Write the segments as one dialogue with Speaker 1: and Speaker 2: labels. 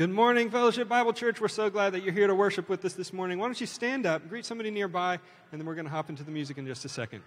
Speaker 1: Good morning, Fellowship Bible Church. We're so glad that you're here to worship with us this morning. Why don't you stand up, greet somebody nearby, and then we're going to hop into the music in just a second.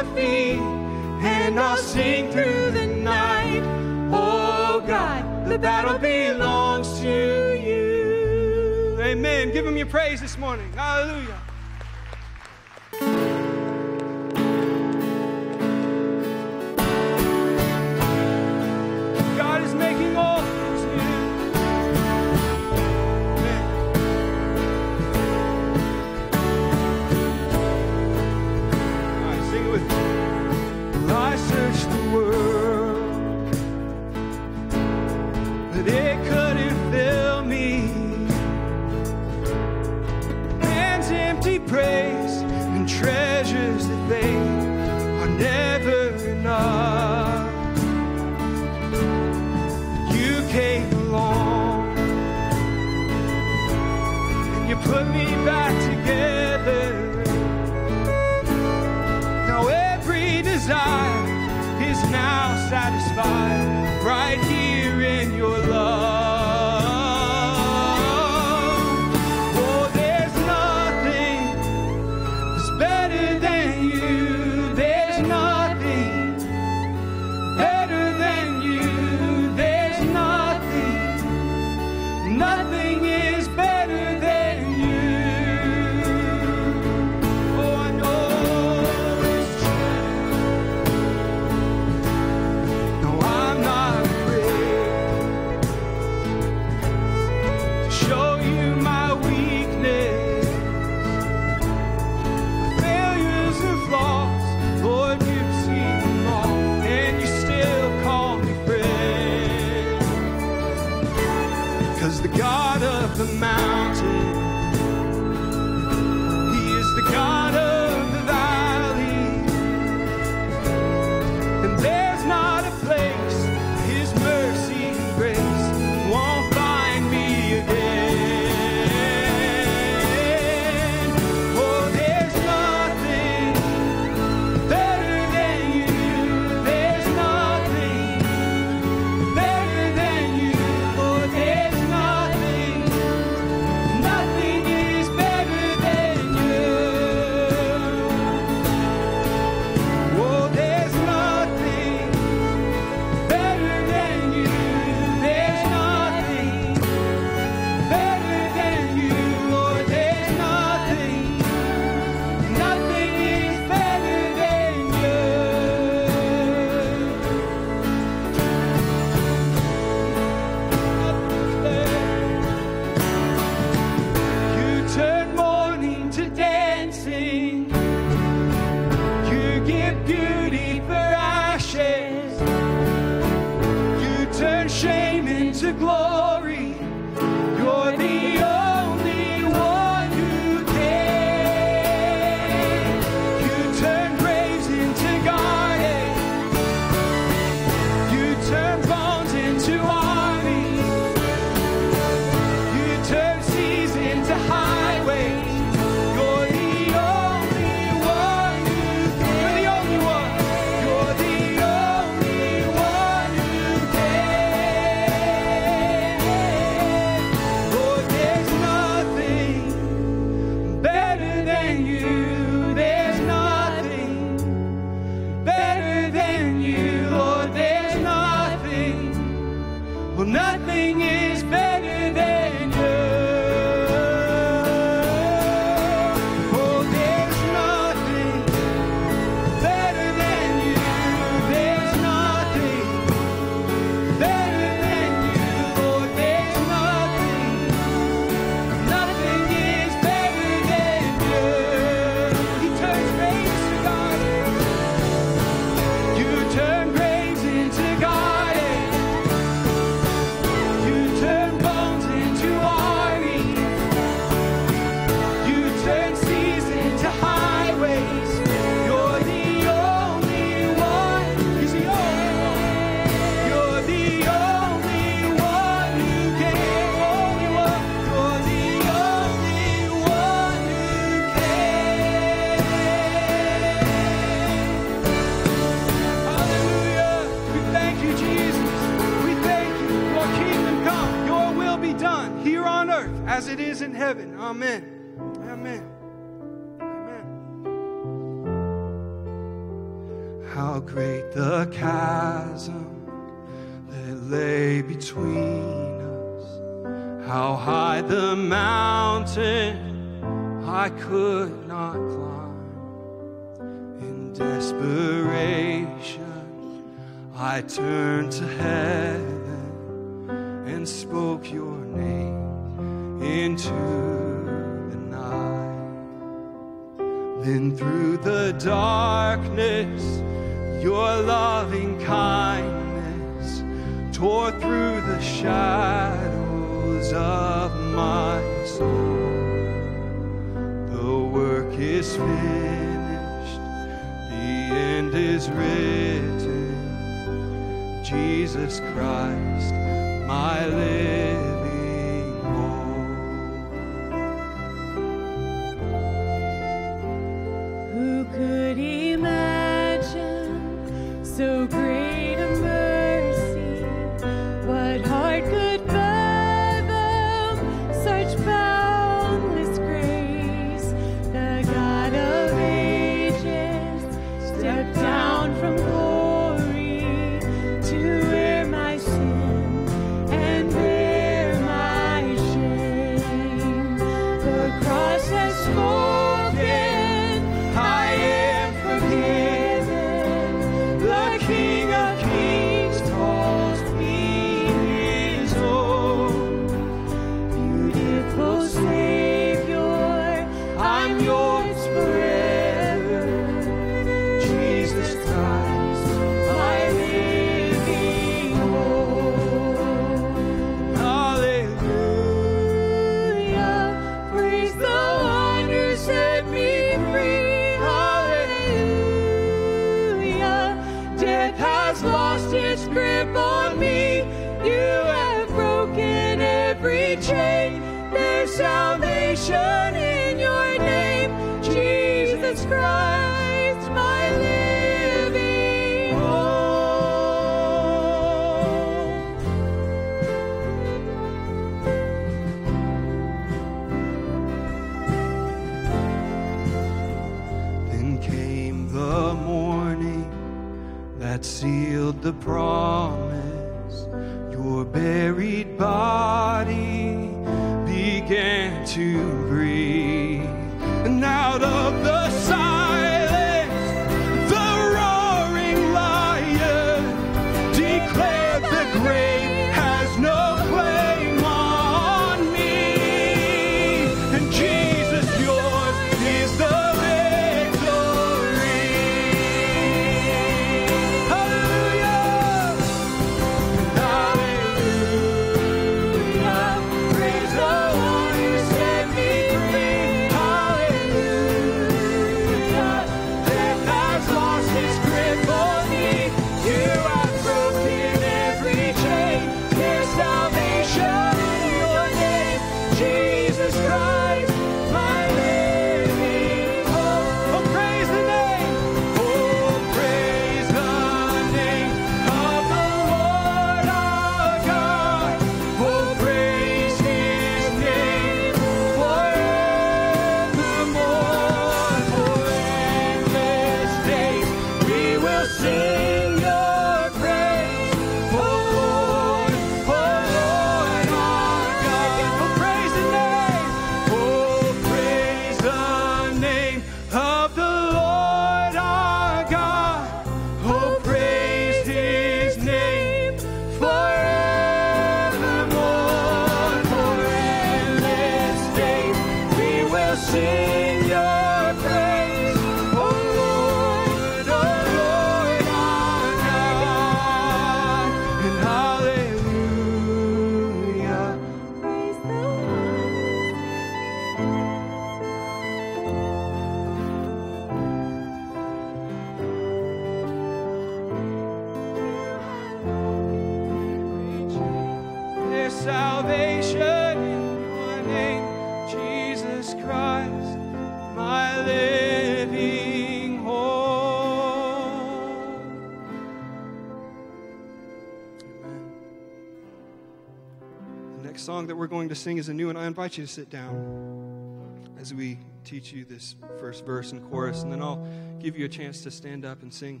Speaker 1: To sing is a new
Speaker 2: one.
Speaker 1: I invite you to sit down as we teach you this first verse and chorus, and then I'll give you a chance to stand up and sing.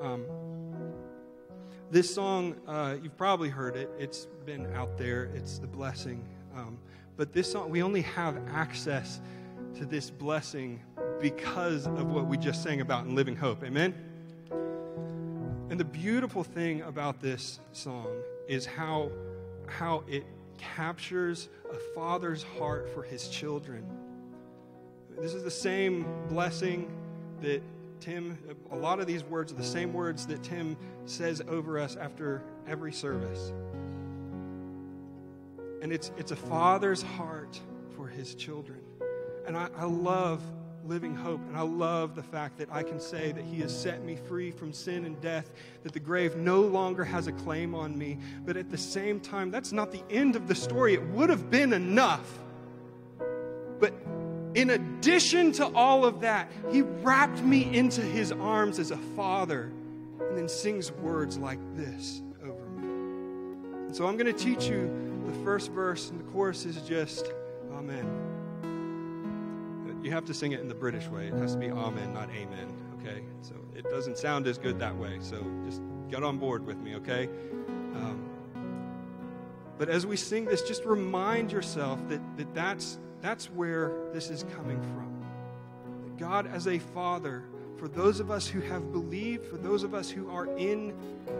Speaker 1: Um, this song, uh, you've probably heard it. It's been out there. It's the blessing. Um, but this song, we only have access to this blessing because of what we just sang about in Living Hope. Amen? And the beautiful thing about this song is how, how it captures a father's heart for his children. This is the same blessing that Tim, a lot of these words are the same words that Tim says over us after every service. And it's, it's a father's heart for his children. And I, I love living hope. And I love the fact that I can say that He has set me free from sin and death, that the grave no longer has a claim on me. But at the same time, that's not the end of the story. It would have been enough. But in addition to all of that, He wrapped me into His arms as a father and then sings words like this over me. And so I'm going to teach you the first verse, and the chorus is just Amen. You have to sing it in the British way. It has to be amen, not amen, okay? So it doesn't sound as good that way. So just get on board with me, okay? Um, but as we sing this, just remind yourself that, that that's, that's where this is coming from. That God, as a father, for those of us who have believed, for those of us who are in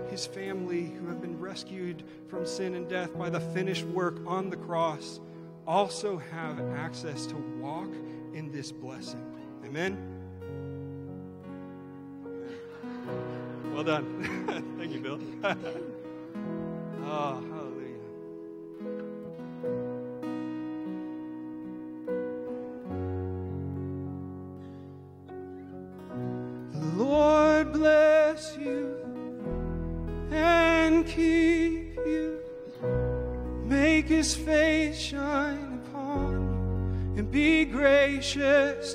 Speaker 1: his family, who have been rescued from sin and death by the finished work on the cross, also have access to walk in this blessing. Amen? Well done. Thank you, Bill. oh, gracious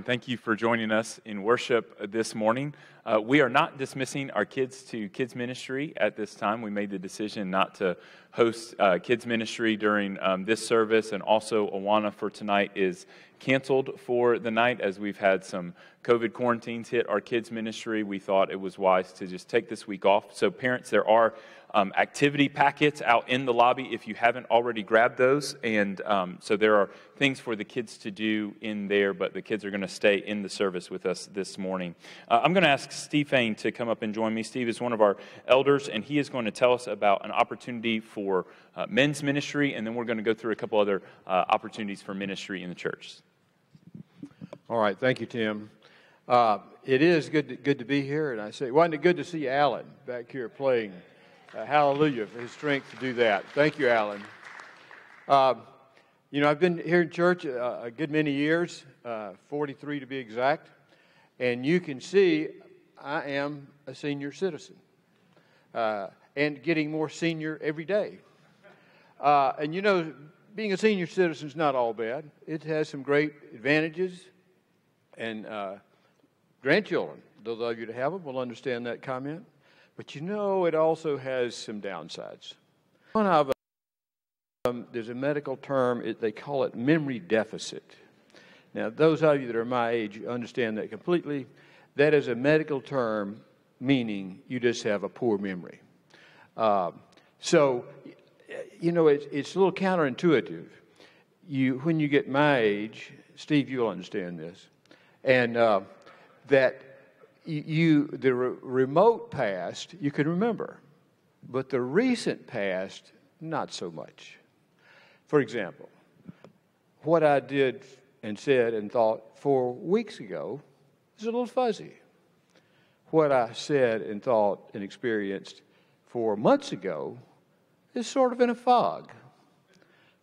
Speaker 1: morning.
Speaker 3: Thank you for joining us in worship this morning. Uh, we are not dismissing our kids to kids ministry at this time. We made the decision not to host uh, kids ministry during um, this service, and also Awana for tonight is canceled for the night as we've had some COVID quarantines hit our kids ministry. We thought it was wise to just take this week off. So, parents, there are um, activity packets out in the lobby if you haven't already grabbed those. And um, so there are things for the kids to do in there, but the kids are going to stay in the service with us this morning. Uh, I'm going to ask Steve Fain to come up and join me. Steve is one of our elders, and he is going to tell us about an opportunity for uh, men's ministry, and then we're going to go through a couple other uh, opportunities for ministry in the church.
Speaker 4: All right, thank you, Tim. Uh, it is good to, good to be here, and I say, wasn't it good to see Alan back here playing? Uh, hallelujah for his strength to do that. Thank you, Alan. Uh, you know, I've been here in church a, a good many years, uh, 43 to be exact, and you can see I am a senior citizen uh, and getting more senior every day. Uh, and you know, being a senior citizen is not all bad. It has some great advantages, and uh, grandchildren, those of you that have them, will understand that comment. But you know, it also has some downsides. One of them, there's a medical term, it, they call it memory deficit. Now, those of you that are my age understand that completely. That is a medical term meaning you just have a poor memory. Uh, so, you know, it's, it's a little counterintuitive. You, when you get my age, Steve, you'll understand this, and uh, that you, the re- remote past you can remember, but the recent past not so much. For example, what I did and said and thought four weeks ago is a little fuzzy. What I said and thought and experienced four months ago is sort of in a fog.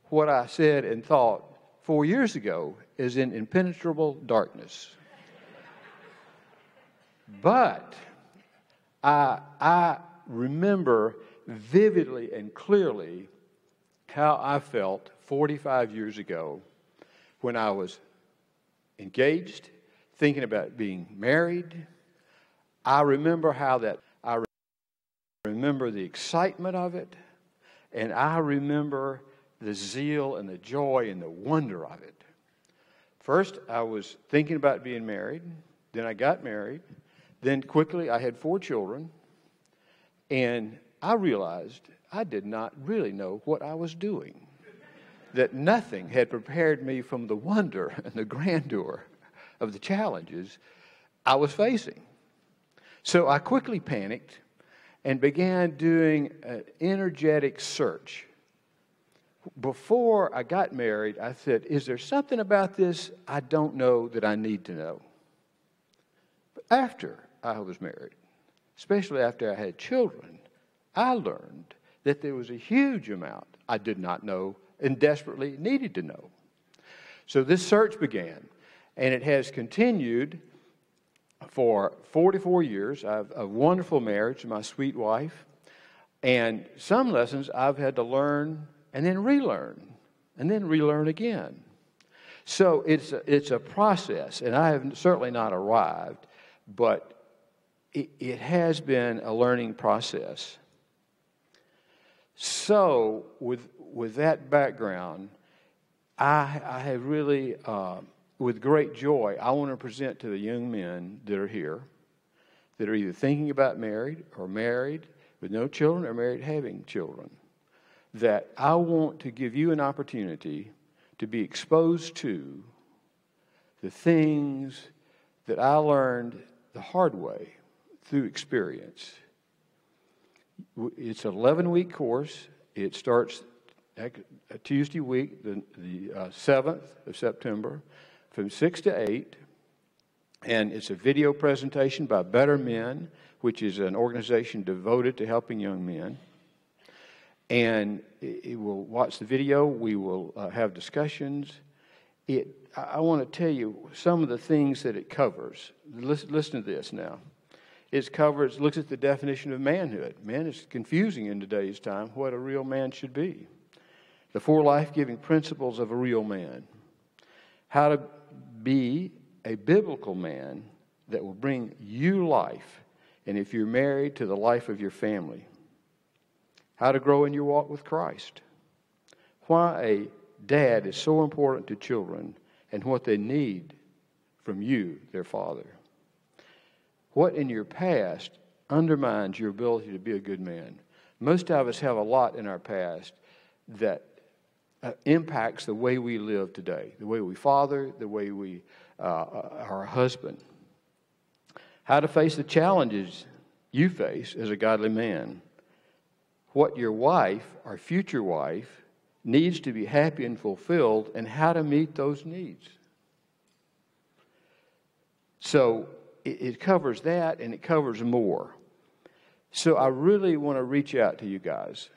Speaker 4: What I said and thought four years ago is in impenetrable darkness. But I, I remember vividly and clearly how I felt 45 years ago when I was engaged, thinking about being married. I remember how that, I remember the excitement of it, and I remember the zeal and the joy and the wonder of it. First, I was thinking about being married, then I got married, then quickly I had four children, and I realized I did not really know what I was doing. That nothing had prepared me from the wonder and the grandeur of the challenges I was facing. So I quickly panicked and began doing an energetic search. Before I got married, I said, Is there something about this I don't know that I need to know? But after I was married, especially after I had children, I learned that there was a huge amount I did not know and desperately needed to know. So this search began, and it has continued for 44 years. I have a wonderful marriage to my sweet wife, and some lessons I've had to learn and then relearn, and then relearn again. So it's a, it's a process, and I have certainly not arrived, but it, it has been a learning process. So, with, with that background, I, I have really, uh, with great joy, I want to present to the young men that are here that are either thinking about married or married with no children or married having children that I want to give you an opportunity to be exposed to the things that I learned the hard way through experience. It's an 11 week course. It starts Tuesday week, the, the uh, 7th of September, from 6 to 8. And it's a video presentation by Better Men, which is an organization devoted to helping young men. And it, will watch the video. We will uh, have discussions. It, I, I want to tell you some of the things that it covers. Listen, listen to this now. It covers, looks at the definition of manhood. Man, is confusing in today's time what a real man should be. The four life giving principles of a real man. How to be a biblical man that will bring you life, and if you're married, to the life of your family. How to grow in your walk with Christ. Why a dad is so important to children and what they need from you, their father. What in your past undermines your ability to be a good man? Most of us have a lot in our past that uh, impacts the way we live today, the way we father, the way we uh, are a husband. How to face the challenges you face as a godly man. What your wife or future wife needs to be happy and fulfilled, and how to meet those needs. So, it, it covers that and it covers more. So I really want to reach out to you guys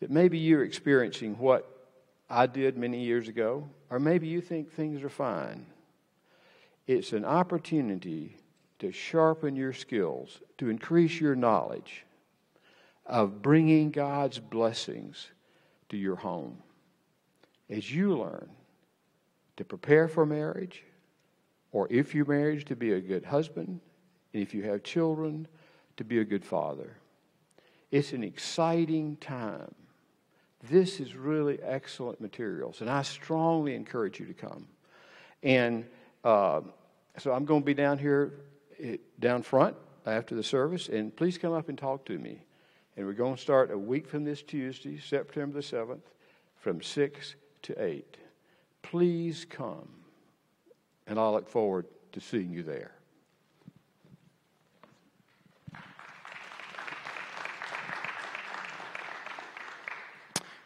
Speaker 4: that maybe you're experiencing what I did many years ago, or maybe you think things are fine. It's an opportunity to sharpen your skills, to increase your knowledge of bringing God's blessings to your home. As you learn to prepare for marriage, or if you're married, to be a good husband, and if you have children, to be a good father. It's an exciting time. This is really excellent materials, and I strongly encourage you to come. And uh, so I'm going to be down here, eh, down front after the service, and please come up and talk to me. And we're going to start a week from this Tuesday, September the 7th, from 6 to 8. Please come and I look forward to seeing you there.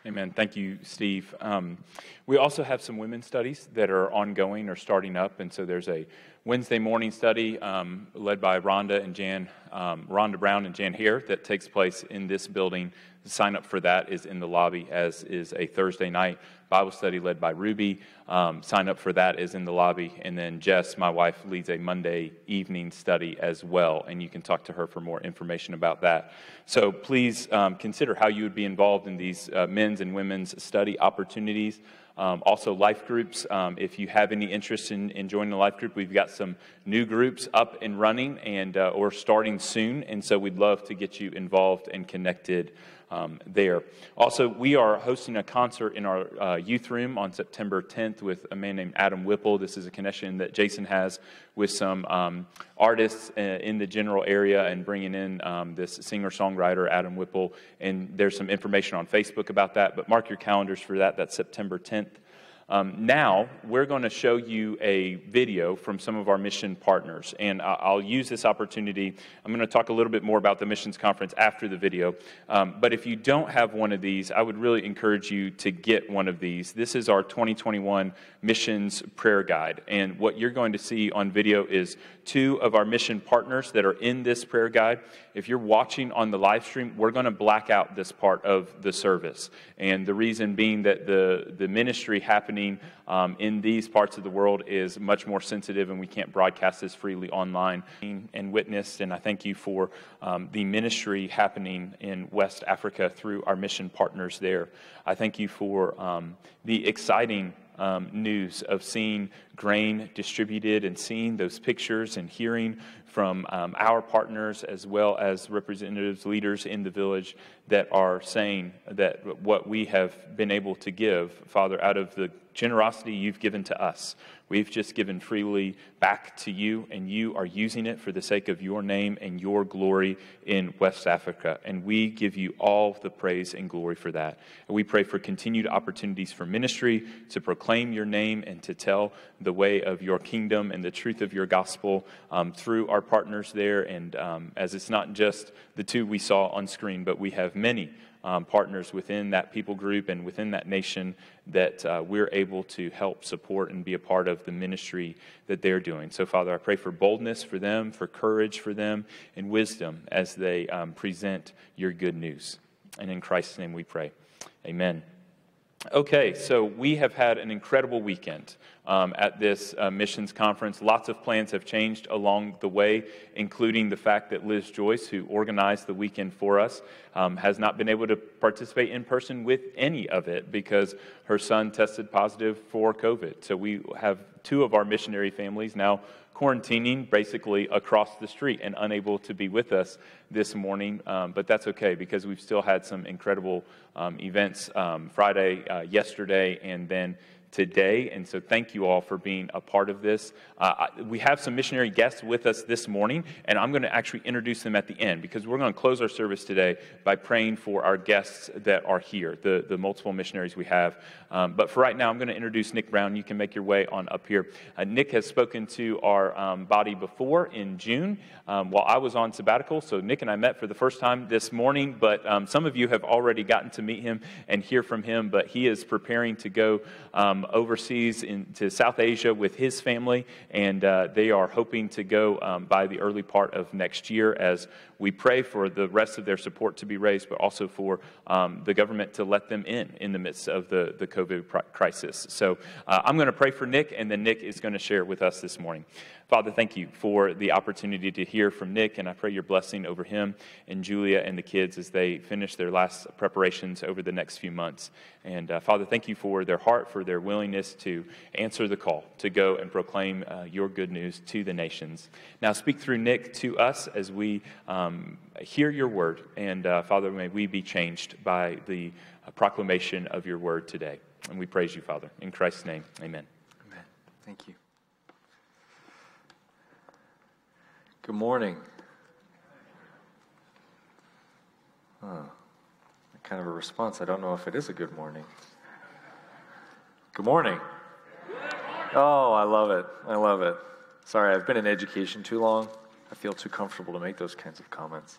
Speaker 3: Amen. Thank you, Steve. Um, we also have some women's studies that are ongoing or starting up, and so there's a Wednesday morning study um, led by Rhonda and Jan, um, Rhonda Brown and Jan Hare that takes place in this building. The sign up for that is in the lobby, as is a Thursday night Bible study led by Ruby. Um, sign up for that is in the lobby, and then Jess, my wife, leads a Monday evening study as well, and you can talk to her for more information about that. So please um, consider how you would be involved in these uh, men's and women's study opportunities. Um, also, life groups. Um, if you have any interest in, in joining a life group, we've got some new groups up and running and uh, or starting soon, and so we'd love to get you involved and connected um, there. Also, we are hosting a concert in our uh, youth room on September 10th with a man named Adam Whipple. This is a connection that Jason has with some um, artists uh, in the general area and bringing in um, this singer songwriter, Adam Whipple. And there's some information on Facebook about that, but mark your calendars for that. That's September 10th. Um, now, we're going to show you a video from some of our mission partners. And I'll use this opportunity. I'm going to talk a little bit more about the missions conference after the video. Um, but if you don't have one of these, I would really encourage you to get one of these. This is our 2021 missions prayer guide. And what you're going to see on video is two of our mission partners that are in this prayer guide. If you're watching on the live stream, we're going to black out this part of the service. And the reason being that the, the ministry happening um, in these parts of the world is much more sensitive, and we can't broadcast this freely online and witnessed. And I thank you for um, the ministry happening in West Africa through our mission partners there. I thank you for um, the exciting um, news of seeing grain distributed and seeing those pictures and hearing from um, our partners as well as representatives, leaders in the village that are saying that what we have been able to give, Father, out of the generosity you've given to us, we've just given freely back to you, and you are using it for the sake of your name and your glory in West Africa. And we give you all the praise and glory for that. And we pray for continued opportunities for ministry to proclaim your name and to tell the way of your kingdom and the truth of your gospel um, through our partners there. And um, as it's not just the two we saw on screen, but we have many um, partners within that people group and within that nation that uh, we're able to help support and be a part of the ministry that they're doing. So, Father, I pray for boldness for them, for courage for them, and wisdom as they um, present your good news. And in Christ's name we pray. Amen. Okay, so we have had an incredible weekend um, at this uh, missions conference. Lots of plans have changed along the way, including the fact that Liz Joyce, who organized the weekend for us, um, has not been able to participate in person with any of it because her son tested positive for COVID. So we have two of our missionary families now quarantining basically across the street and unable to be with us this morning. Um, but that's okay because we've still had some incredible um, events um, Friday, uh, yesterday, and then today. And so, thank you all for being a part of this. Uh, we have some missionary guests with us this morning, and I'm going to actually introduce them at the end because we're going to close our service today by praying for our guests that are here, the, the multiple missionaries we have. Um, but for right now, I'm going to introduce Nick Brown. You can make your way on up here. Uh, Nick has spoken to our um, body before in June um, while I was on sabbatical. So, Nick and I met for the first time this morning, but um, some of you have already gotten to meet him and hear from him. But he is preparing to go um, overseas into South Asia with his family, and uh, they are hoping to go um, by the early part of next year as we pray for the rest of their support to be raised, but also for um, the government to let them in in the midst of the, the COVID crisis. So uh, I'm going to pray for Nick, and then Nick is going to share with us this morning. Father, thank you for the opportunity to hear from Nick, and I pray your blessing over him and Julia and the kids as they finish their last preparations over the next few months. And uh, Father, thank you for their heart, for their willingness to answer the call to go and proclaim uh, your good news to the nations. Now, speak through Nick to us as we um, hear your word. And uh, Father, may we be changed by the uh, proclamation of your word today. And we praise you, Father. In Christ's name, amen.
Speaker 5: Amen. Thank you. Good morning. Huh. Kind of a response. I don't know if it is a good morning. Good morning. Oh, I love it. I love it. Sorry, I've been in education too long. I feel too comfortable to make those kinds of comments.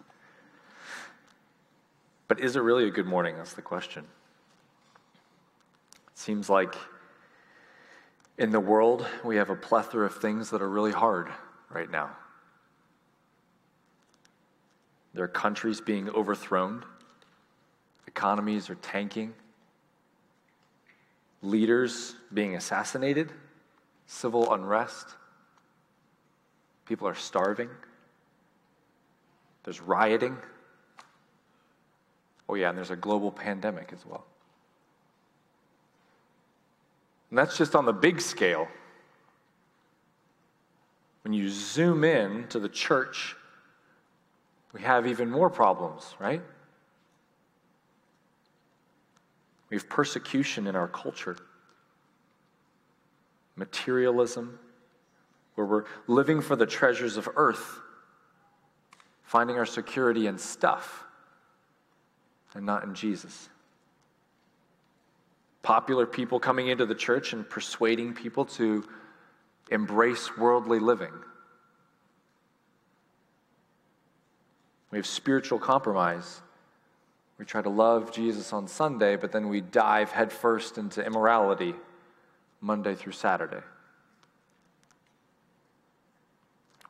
Speaker 5: But is it really a good morning? That's the question. It seems like in the world, we have a plethora of things that are really hard right now. There are countries being overthrown, economies are tanking, leaders being assassinated, civil unrest, people are starving, there's rioting. Oh, yeah, and there's a global pandemic as well. And that's just on the big scale. When you zoom in to the church we have even more problems, right? We have persecution in our culture, materialism, where we're living for the treasures of earth, finding our security in stuff and not in Jesus. Popular people coming into the church and persuading people to embrace worldly living. We have spiritual compromise. We try to love Jesus on Sunday, but then we dive headfirst into immorality Monday through Saturday.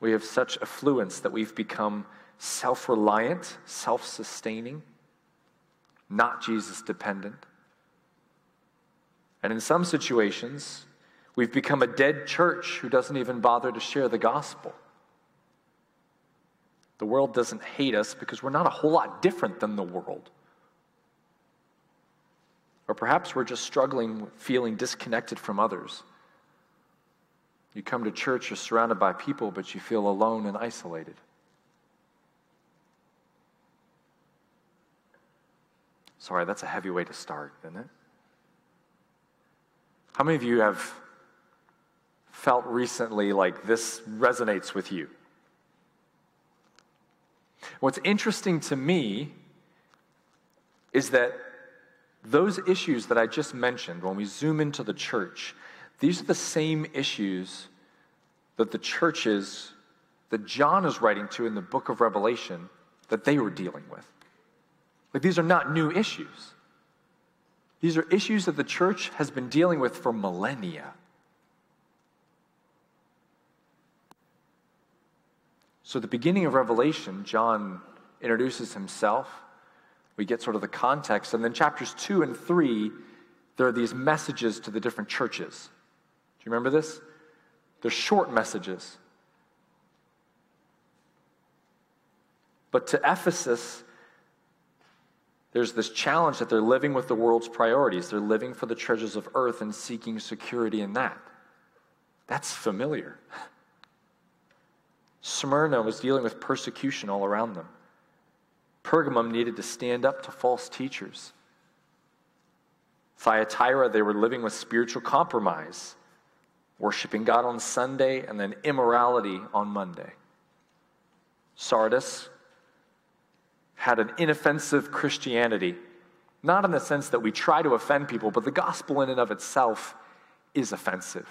Speaker 5: We have such affluence that we've become self reliant, self sustaining, not Jesus dependent. And in some situations, we've become a dead church who doesn't even bother to share the gospel. The world doesn't hate us because we're not a whole lot different than the world. Or perhaps we're just struggling with feeling disconnected from others. You come to church, you're surrounded by people, but you feel alone and isolated. Sorry, that's a heavy way to start, isn't it? How many of you have felt recently like this resonates with you? What's interesting to me is that those issues that I just mentioned, when we zoom into the church, these are the same issues that the churches that John is writing to in the book of Revelation that they were dealing with. Like these are not new issues. These are issues that the church has been dealing with for millennia. So, at the beginning of Revelation, John introduces himself. We get sort of the context. And then, chapters two and three, there are these messages to the different churches. Do you remember this? They're short messages. But to Ephesus, there's this challenge that they're living with the world's priorities. They're living for the treasures of earth and seeking security in that. That's familiar. Smyrna was dealing with persecution all around them. Pergamum needed to stand up to false teachers. Thyatira, they were living with spiritual compromise, worshiping God on Sunday and then immorality on Monday. Sardis, had an inoffensive Christianity, not in the sense that we try to offend people, but the gospel in and of itself is offensive.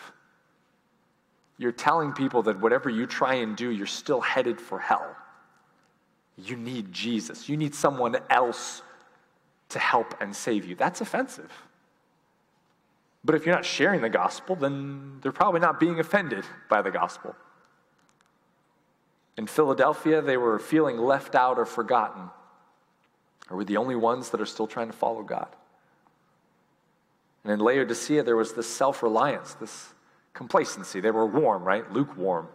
Speaker 5: You're telling people that whatever you try and do, you're still headed for hell. You need Jesus. You need someone else to help and save you. That's offensive. But if you're not sharing the gospel, then they're probably not being offended by the gospel. In Philadelphia, they were feeling left out or forgotten. Are we the only ones that are still trying to follow God? And in Laodicea, there was this self reliance, this complacency. They were warm, right? Lukewarm.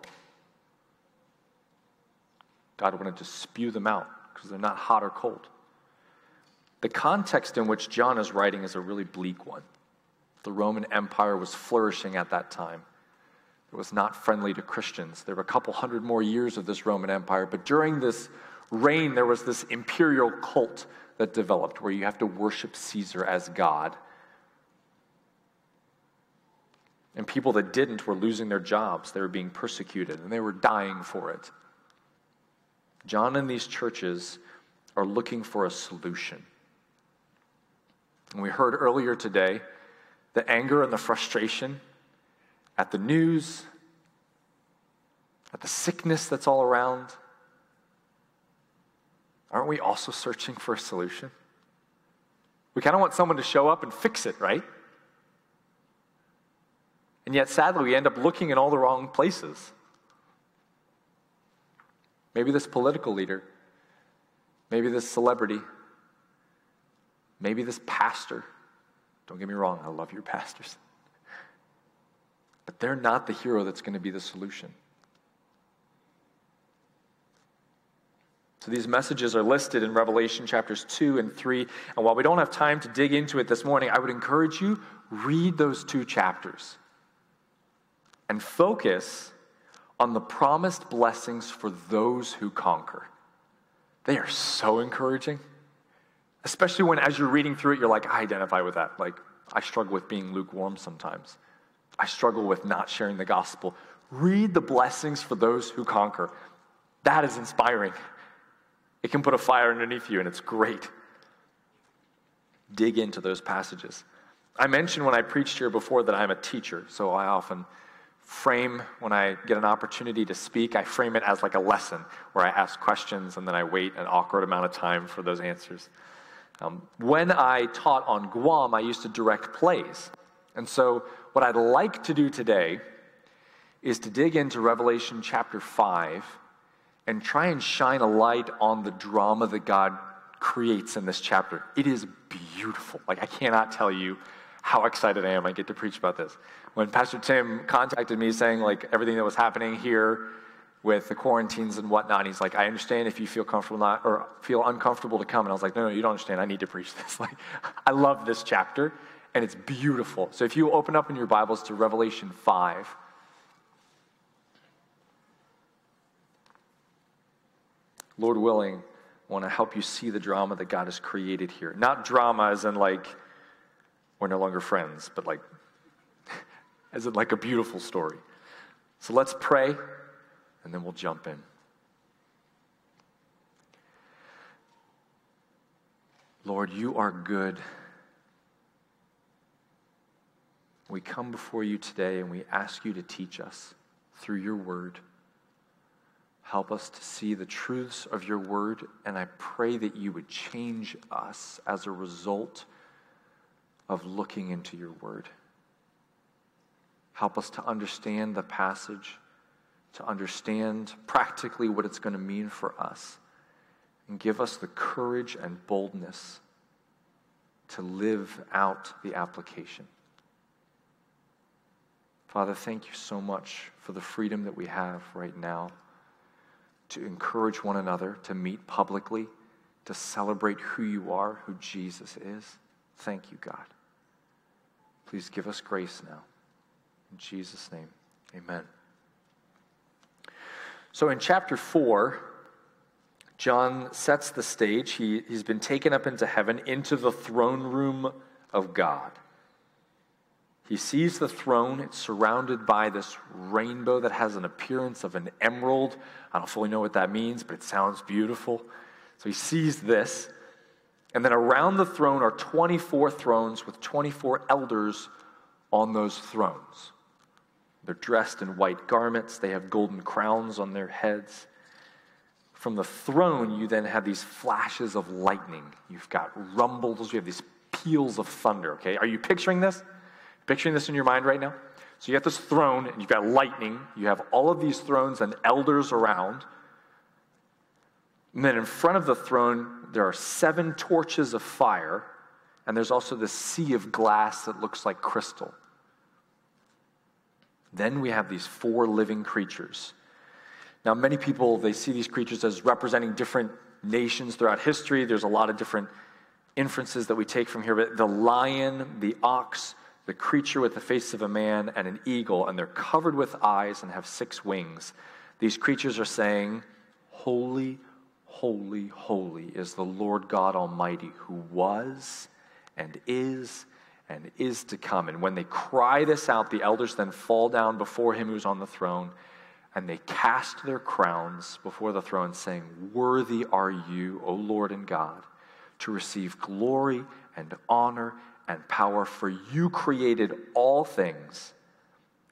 Speaker 5: God wanted to spew them out because they're not hot or cold. The context in which John is writing is a really bleak one. The Roman Empire was flourishing at that time. It was not friendly to Christians. There were a couple hundred more years of this Roman Empire, but during this reign, there was this imperial cult that developed where you have to worship Caesar as God. And people that didn't were losing their jobs, they were being persecuted, and they were dying for it. John and these churches are looking for a solution. And we heard earlier today the anger and the frustration at the news, at the sickness that's all around, aren't we also searching for a solution? We kind of want someone to show up and fix it, right? And yet, sadly, we end up looking in all the wrong places. Maybe this political leader, maybe this celebrity, maybe this pastor. Don't get me wrong, I love your pastors. But they're not the hero that's going to be the solution. So these messages are listed in Revelation chapters 2 and 3. And while we don't have time to dig into it this morning, I would encourage you read those two chapters and focus on the promised blessings for those who conquer. They are so encouraging. Especially when as you're reading through it you're like I identify with that. Like I struggle with being lukewarm sometimes. I struggle with not sharing the gospel. Read the blessings for those who conquer. That is inspiring. It can put a fire underneath you, and it's great. Dig into those passages. I mentioned when I preached here before that I'm a teacher, so I often frame when I get an opportunity to speak, I frame it as like a lesson where I ask questions and then I wait an awkward amount of time for those answers. Um, when I taught on Guam, I used to direct plays. And so, what I'd like to do today is to dig into Revelation chapter 5 and try and shine a light on the drama that God creates in this chapter. It is beautiful. Like, I cannot tell you how excited I am I get to preach about this. When Pastor Tim contacted me saying, like, everything that was happening here with the quarantines and whatnot, he's like, I understand if you feel comfortable not, or feel uncomfortable to come. And I was like, no, no, you don't understand. I need to preach this. Like, I love this chapter, and it's beautiful. So if you open up in your Bibles to Revelation 5, Lord willing, I want to help you see the drama that God has created here. Not drama as in like we're no longer friends, but like as it like a beautiful story. So let's pray and then we'll jump in. Lord, you are good. We come before you today and we ask you to teach us through your word. Help us to see the truths of your word, and I pray that you would change us as a result of looking into your word. Help us to understand the passage, to understand practically what it's going to mean for us, and give us the courage and boldness to live out the application. Father, thank you so much for the freedom that we have right now to encourage one another, to meet publicly, to celebrate who you are, who Jesus is. Thank you, God. Please give us grace now. In Jesus' name, amen. So in chapter 4, John sets the stage. He, he's been taken up into heaven, into the throne room of God. He sees the throne. It's surrounded by this rainbow that has an appearance of an emerald. I don't fully know what that means, but it sounds beautiful. So he sees this. And then around the throne are 24 thrones with 24 elders on those thrones. They're dressed in white garments, they have golden crowns on their heads. From the throne, you then have these flashes of lightning. You've got rumbles, you have these peals of thunder, okay? Are you picturing this? Picturing this in your mind right now? So you have this throne, and you've got lightning. You have all of these thrones and elders around. And then in front of the throne, there are seven torches of fire, and there's also the sea of glass that looks like crystal. Then we have these four living creatures. Now, many people, they see these creatures as representing different nations throughout history. There's a lot of different inferences that we take from here, but the lion, the ox, the creature with the face of a man, and an eagle, and they're covered with eyes and have six wings. These creatures are saying, Holy, holy, holy is the Lord God Almighty, who was and is and is to come. And when they cry this out, the elders then fall down before him who's on the throne, and they cast their crowns before the throne, saying, Worthy are you, O Lord and God, to receive glory and honor and power, for you created all things,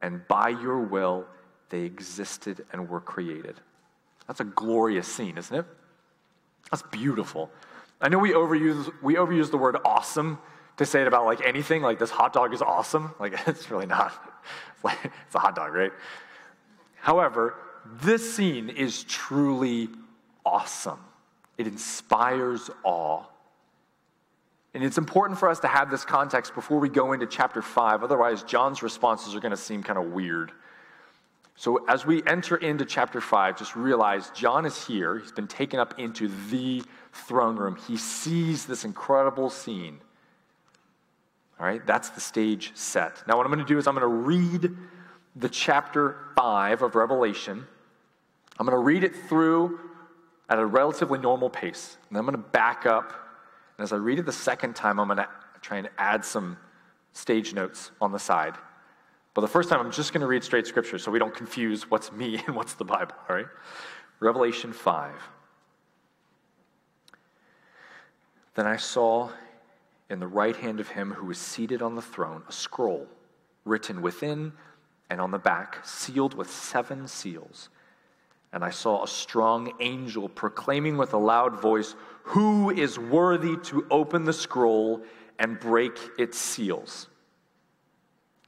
Speaker 5: and by your will they existed and were created. That's a glorious scene, isn't it? That's beautiful. I know we overuse, we overuse the word awesome to say it about like anything, like this hot dog is awesome. Like it's really not. It's, like, it's a hot dog, right? However, this scene is truly awesome. It inspires awe. And it's important for us to have this context before we go into chapter 5. Otherwise, John's responses are going to seem kind of weird. So, as we enter into chapter 5, just realize John is here. He's been taken up into the throne room. He sees this incredible scene. All right, that's the stage set. Now, what I'm going to do is I'm going to read the chapter 5 of Revelation. I'm going to read it through at a relatively normal pace. And I'm going to back up. And as I read it the second time, I'm going to try and add some stage notes on the side. But the first time, I'm just going to read straight scripture so we don't confuse what's me and what's the Bible, all right? Revelation 5. Then I saw in the right hand of him who was seated on the throne a scroll written within and on the back, sealed with seven seals. And I saw a strong angel proclaiming with a loud voice, Who is worthy to open the scroll and break its seals?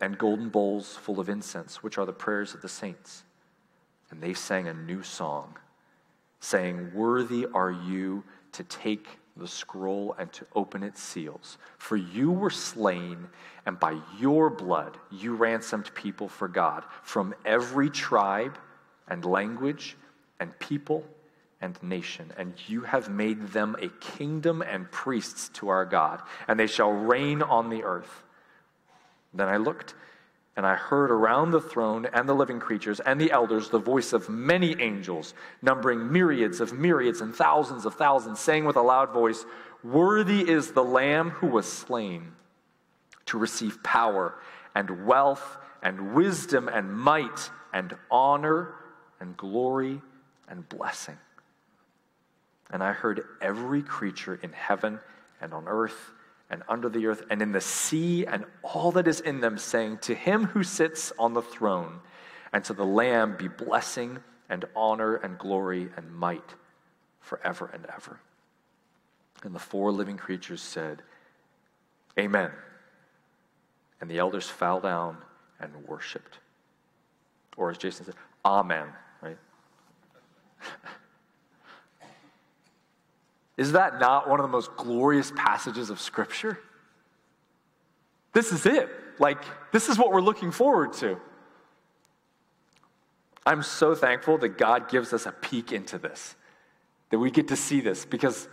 Speaker 5: and golden bowls full of incense, which are the prayers of the saints. And they sang a new song, saying, Worthy are you to take the scroll and to open its seals. For you were slain, and by your blood you ransomed people for God from every tribe and language and people and nation. And you have made them a kingdom and priests to our God, and they shall reign on the earth. Then I looked and I heard around the throne and the living creatures and the elders the voice of many angels, numbering myriads of myriads and thousands of thousands, saying with a loud voice, Worthy is the Lamb who was slain to receive power and wealth and wisdom and might and honor and glory and blessing. And I heard every creature in heaven and on earth and under the earth and in the sea and all that is in them, saying, To him who sits on the throne and to the Lamb be blessing and honor and glory and might forever and ever. And the four living creatures said, Amen. And the elders fell down and worshiped. Or as Jason said, Amen, right? Is that not one of the most glorious passages of Scripture? This is it. Like, this is what we're looking forward to. I'm so thankful that God gives us a peek into this, that we get to see this, because,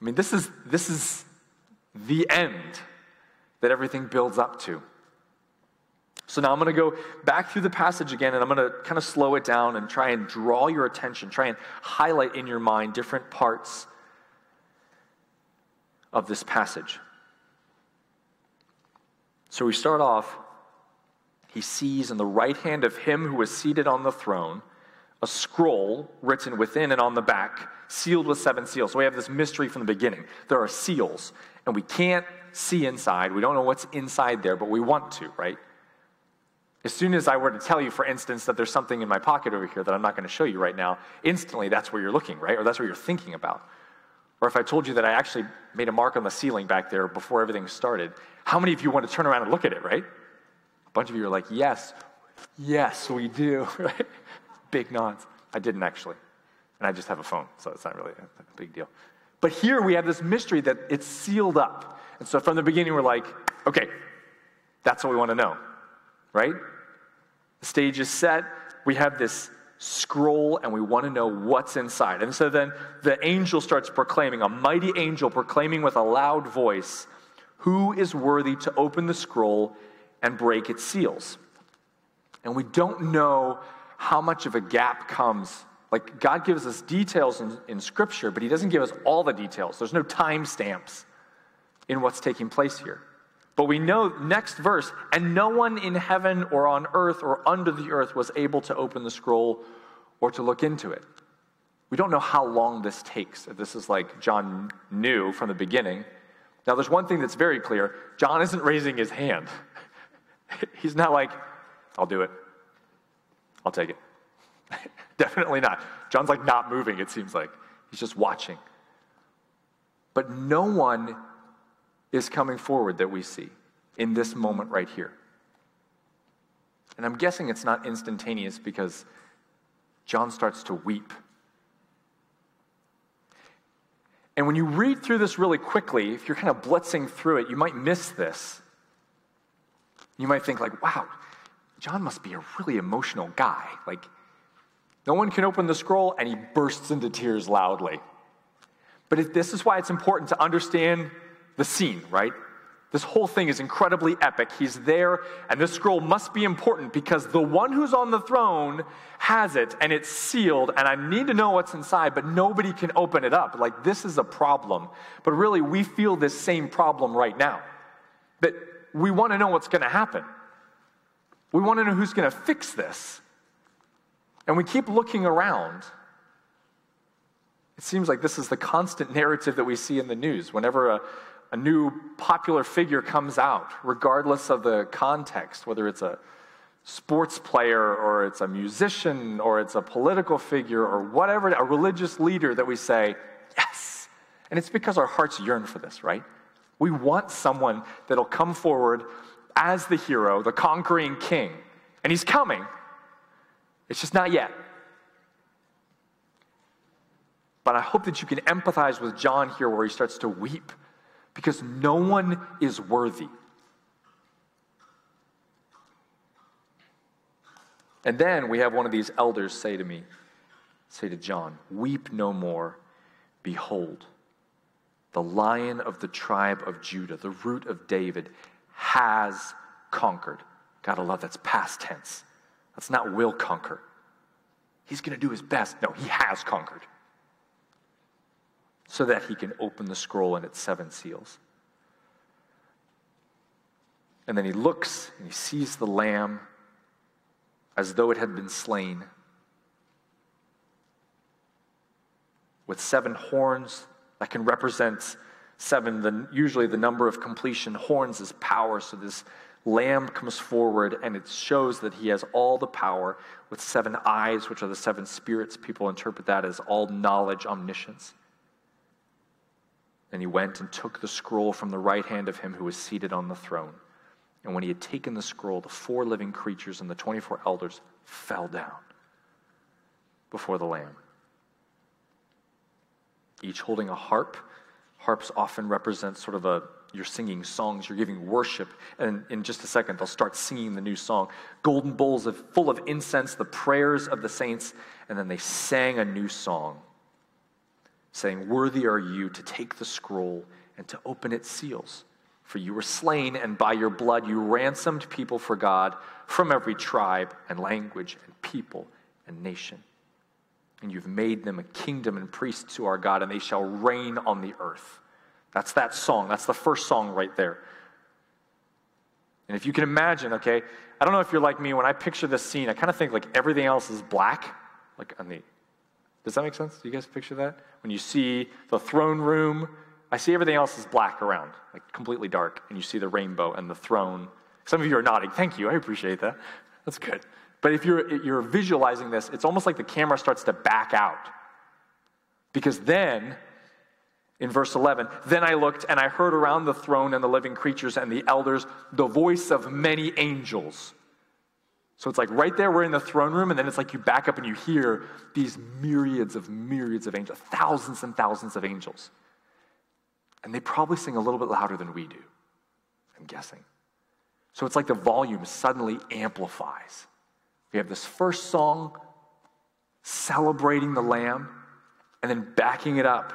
Speaker 5: I mean, this is, this is the end that everything builds up to. So now I'm going to go back through the passage again and I'm going to kind of slow it down and try and draw your attention, try and highlight in your mind different parts of this passage. So we start off, he sees in the right hand of him who was seated on the throne a scroll written within and on the back, sealed with seven seals. So we have this mystery from the beginning. There are seals, and we can't see inside. We don't know what's inside there, but we want to, right? As soon as I were to tell you, for instance, that there's something in my pocket over here that I'm not going to show you right now, instantly that's where you're looking, right? Or that's what you're thinking about. Or if I told you that I actually made a mark on the ceiling back there before everything started, how many of you want to turn around and look at it, right? A bunch of you are like, yes, yes, we do, right? Big nods. I didn't actually. And I just have a phone, so it's not really a big deal. But here we have this mystery that it's sealed up. And so from the beginning, we're like, okay, that's what we want to know, right? The stage is set. We have this scroll and we want to know what's inside. And so then the angel starts proclaiming, a mighty angel proclaiming with a loud voice, Who is worthy to open the scroll and break its seals? And we don't know how much of a gap comes. Like, God gives us details in, in Scripture, but He doesn't give us all the details. There's no time stamps in what's taking place here. But we know, next verse, and no one in heaven or on earth or under the earth was able to open the scroll or to look into it. We don't know how long this takes. This is like John knew from the beginning. Now, there's one thing that's very clear John isn't raising his hand. He's not like, I'll do it, I'll take it. Definitely not. John's like not moving, it seems like. He's just watching. But no one is coming forward that we see in this moment right here. And I'm guessing it's not instantaneous because John starts to weep. And when you read through this really quickly, if you're kind of blitzing through it, you might miss this. You might think, like, wow, John must be a really emotional guy. Like, no one can open the scroll, and he bursts into tears loudly. But this is why it's important to understand the scene, right? This whole thing is incredibly epic. He's there, and this scroll must be important because the one who's on the throne has it, and it's sealed, and I need to know what's inside, but nobody can open it up. Like, this is a problem. But really, we feel this same problem right now. But we want to know what's going to happen. We want to know who's going to fix this. And we keep looking around. It seems like this is the constant narrative that we see in the news. Whenever a, a new popular figure comes out, regardless of the context, whether it's a sports player or it's a musician or it's a political figure or whatever, a religious leader that we say, yes. And it's because our hearts yearn for this, right? We want someone that'll come forward as the hero, the conquering king. And he's coming. It's just not yet. But I hope that you can empathize with John here where he starts to weep because no one is worthy. And then we have one of these elders say to me, say to John, Weep no more. Behold, the lion of the tribe of Judah, the root of David, has conquered. Gotta love that's past tense. That's not will conquer. He's gonna do his best. No, he has conquered so that he can open the scroll and its seven seals. And then he looks and he sees the lamb as though it had been slain, with seven horns that can represent seven, the, usually the number of completion. Horns is power, so this lamb comes forward and it shows that he has all the power with seven eyes, which are the seven spirits. People interpret that as all knowledge, omniscience. And he went and took the scroll from the right hand of him who was seated on the throne. And when he had taken the scroll, the four living creatures and the 24 elders fell down before the Lamb, each holding a harp. Harps often represent sort of a you're singing songs, you're giving worship, and in just a second they'll start singing the new song. Golden bowls full of incense, the prayers of the saints, and then they sang a new song saying, Worthy are you to take the scroll and to open its seals. For you were slain, and by your blood you ransomed people for God from every tribe and language and people and nation. And you've made them a kingdom and priests to our God, and they shall reign on the earth. That's that song. That's the first song right there. And if you can imagine, okay, I don't know if you're like me, when I picture this scene, I kind of think like everything else is black, like on the does that make sense? Do you guys picture that? When you see the throne room, I see everything else is black around, like completely dark, and you see the rainbow and the throne. Some of you are nodding. Thank you. I appreciate that. That's good. But if you're, you're visualizing this, it's almost like the camera starts to back out. Because then, in verse 11, then I looked and I heard around the throne and the living creatures and the elders the voice of many angels so it's like right there, we're in the throne room, and then it's like you back up and you hear these myriads of myriads of angels, thousands and thousands of angels. And they probably sing a little bit louder than we do, I'm guessing. So it's like the volume suddenly amplifies. We have this first song celebrating the Lamb, and then backing it up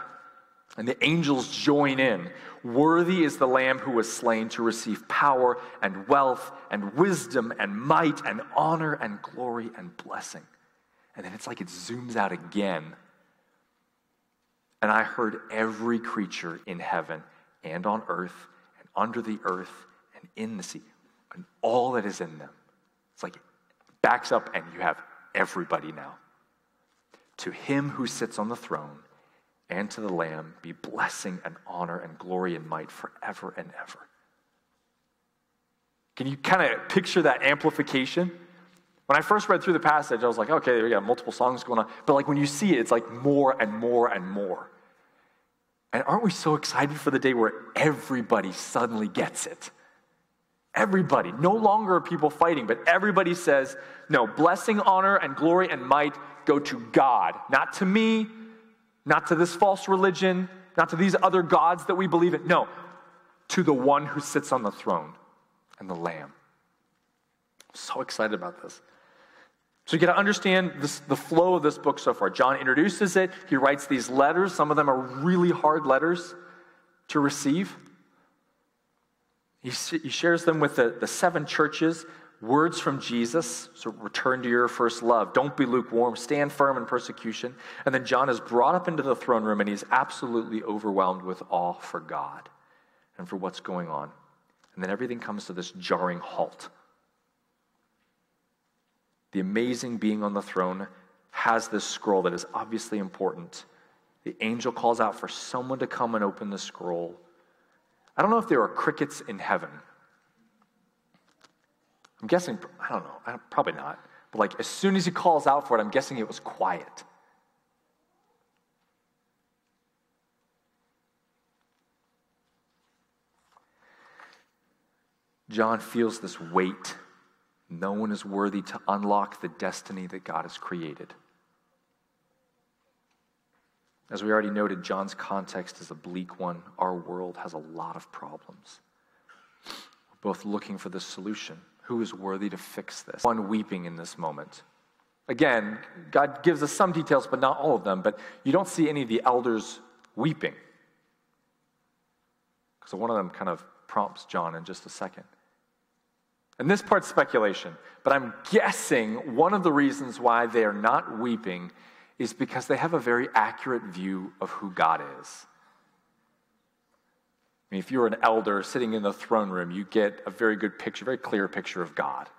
Speaker 5: and the angels join in. Worthy is the Lamb who was slain to receive power and wealth and wisdom and might and honor and glory and blessing. And then it's like it zooms out again. And I heard every creature in heaven and on earth and under the earth and in the sea and all that is in them. It's like it backs up and you have everybody now. To him who sits on the throne and to the Lamb be blessing and honor and glory and might forever and ever. Can you kind of picture that amplification? When I first read through the passage, I was like, okay, we got multiple songs going on. But like when you see it, it's like more and more and more. And aren't we so excited for the day where everybody suddenly gets it? Everybody. No longer are people fighting, but everybody says, no, blessing, honor, and glory and might go to God, not to me, not to this false religion, not to these other gods that we believe in. No, to the one who sits on the throne and the Lamb. I'm so excited about this. So you got to understand this, the flow of this book so far. John introduces it. He writes these letters. Some of them are really hard letters to receive. He, he shares them with the, the seven churches, words from Jesus. So return to your first love. Don't be lukewarm. Stand firm in persecution. And then John is brought up into the throne room and he's absolutely overwhelmed with awe for God and for what's going on. And then everything comes to this jarring halt. The amazing being on the throne has this scroll that is obviously important. The angel calls out for someone to come and open the scroll. I don't know if there are crickets in heaven. I'm guessing, I don't know, probably not. But like as soon as he calls out for it, I'm guessing it was quiet. John feels this weight. No one is worthy to unlock the destiny that God has created. As we already noted, John's context is a bleak one. Our world has a lot of problems. We're both looking for the solution. Who is worthy to fix this? One weeping in this moment. Again, God gives us some details, but not all of them. But you don't see any of the elders weeping. So one of them kind of prompts John in just a second. And this part's speculation, but I'm guessing one of the reasons why they are not weeping is because they have a very accurate view of who God is. Mean, if you're an elder sitting in the throne room, you get a very good picture, very clear picture of God.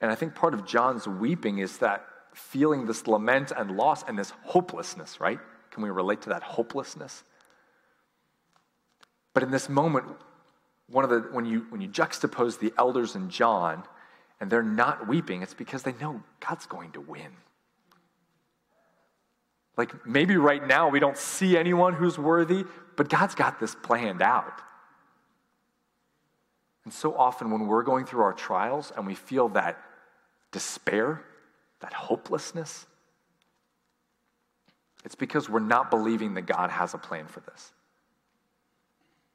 Speaker 5: And I think part of John's weeping is that feeling this lament and loss and this hopelessness, right? Can we relate to that hopelessness? But in this moment, one of the when you when you juxtapose the elders and John, and they're not weeping, it's because they know God's going to win. Like maybe right now we don't see anyone who's worthy, but God's got this planned out. And so often when we're going through our trials and we feel that despair, that hopelessness, it's because we're not believing that God has a plan for this.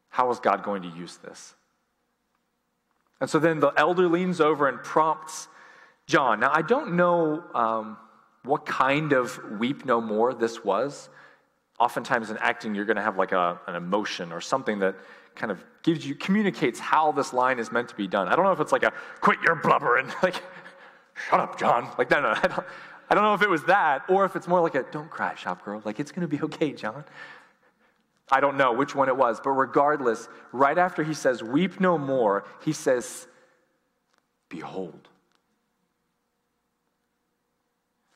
Speaker 5: How is God going to use this? And so then the elder leans over and prompts John. Now, I don't know um, what kind of weep no more this was. Oftentimes in acting, you're going to have like a, an emotion or something that kind of gives you, communicates how this line is meant to be done. I don't know if it's like a quit your blubbering, like, shut up, John. Like, no, no, I don't, I don't know if it was that or if it's more like a don't cry, shop girl. Like, it's going to be okay, John. I don't know which one it was, but regardless, right after he says, Weep no more, he says, Behold.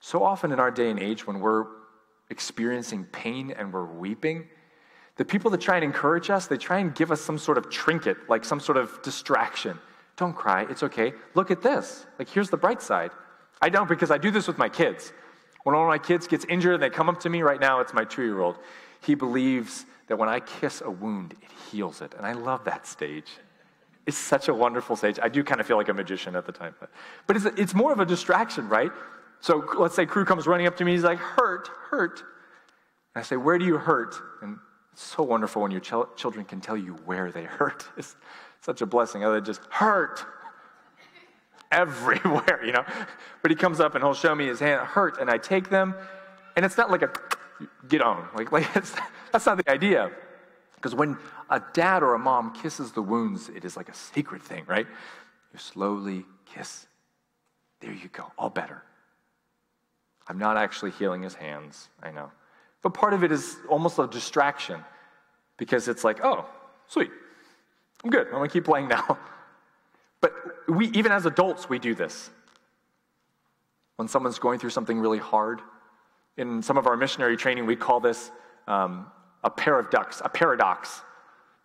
Speaker 5: So often in our day and age, when we're experiencing pain and we're weeping, the people that try and encourage us, they try and give us some sort of trinket, like some sort of distraction. Don't cry, it's okay. Look at this. Like, here's the bright side. I don't because I do this with my kids. When one of my kids gets injured and they come up to me right now, it's my two year old. He believes that when I kiss a wound, it heals it. And I love that stage. It's such a wonderful stage. I do kind of feel like a magician at the time. But, but it's, it's more of a distraction, right? So let's say crew comes running up to me. He's like, hurt, hurt. And I say, where do you hurt? And it's so wonderful when your ch- children can tell you where they hurt. It's such a blessing. Other just hurt everywhere, you know? But he comes up and he'll show me his hand, hurt. And I take them. And it's not like a get on. Like, like that's not the idea. Because when a dad or a mom kisses the wounds, it is like a sacred thing, right? You slowly kiss. There you go, all better. I'm not actually healing his hands, I know. But part of it is almost a distraction because it's like, oh, sweet, I'm good, I'm gonna keep playing now. But we, even as adults, we do this. When someone's going through something really hard, in some of our missionary training, we call this um, a pair of ducks, a paradox.